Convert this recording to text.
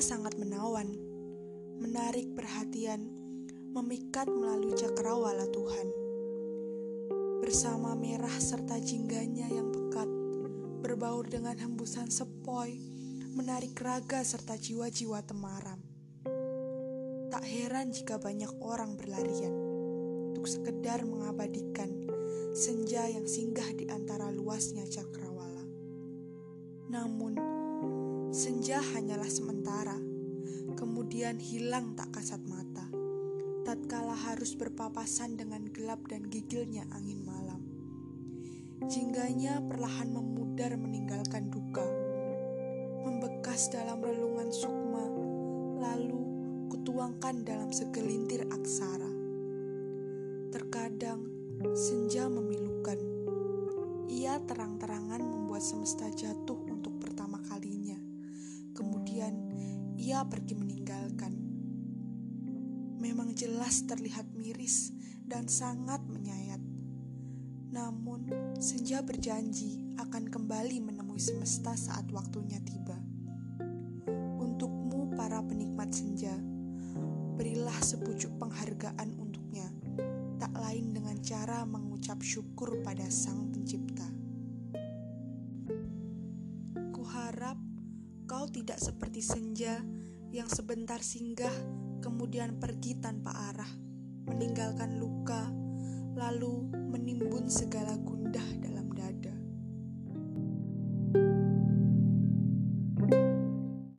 Sangat menawan, menarik perhatian, memikat melalui cakrawala Tuhan. Bersama merah serta jingganya yang pekat, berbaur dengan hembusan sepoi, menarik raga serta jiwa-jiwa temaram. Tak heran jika banyak orang berlarian untuk sekedar mengabadikan senja yang singgah di antara luasnya cakrawala. Namun, senja hanyalah sementara, kemudian hilang tak kasat mata. Tatkala harus berpapasan dengan gelap dan gigilnya angin malam. Jingganya perlahan memudar meninggalkan duka, membekas dalam relungan sukma, lalu kutuangkan dalam segelintir aksara. Terkadang senja memilukan. Ia terang-terangan membuat semesta jatuh ia pergi meninggalkan. Memang jelas terlihat miris dan sangat menyayat. Namun, senja berjanji akan kembali menemui semesta saat waktunya tiba. Untukmu para penikmat senja, berilah sepucuk penghargaan untuknya tak lain dengan cara mengucap syukur pada Sang Pencipta. Kuharap kau tidak seperti senja yang sebentar singgah kemudian pergi tanpa arah, meninggalkan luka, lalu menimbun segala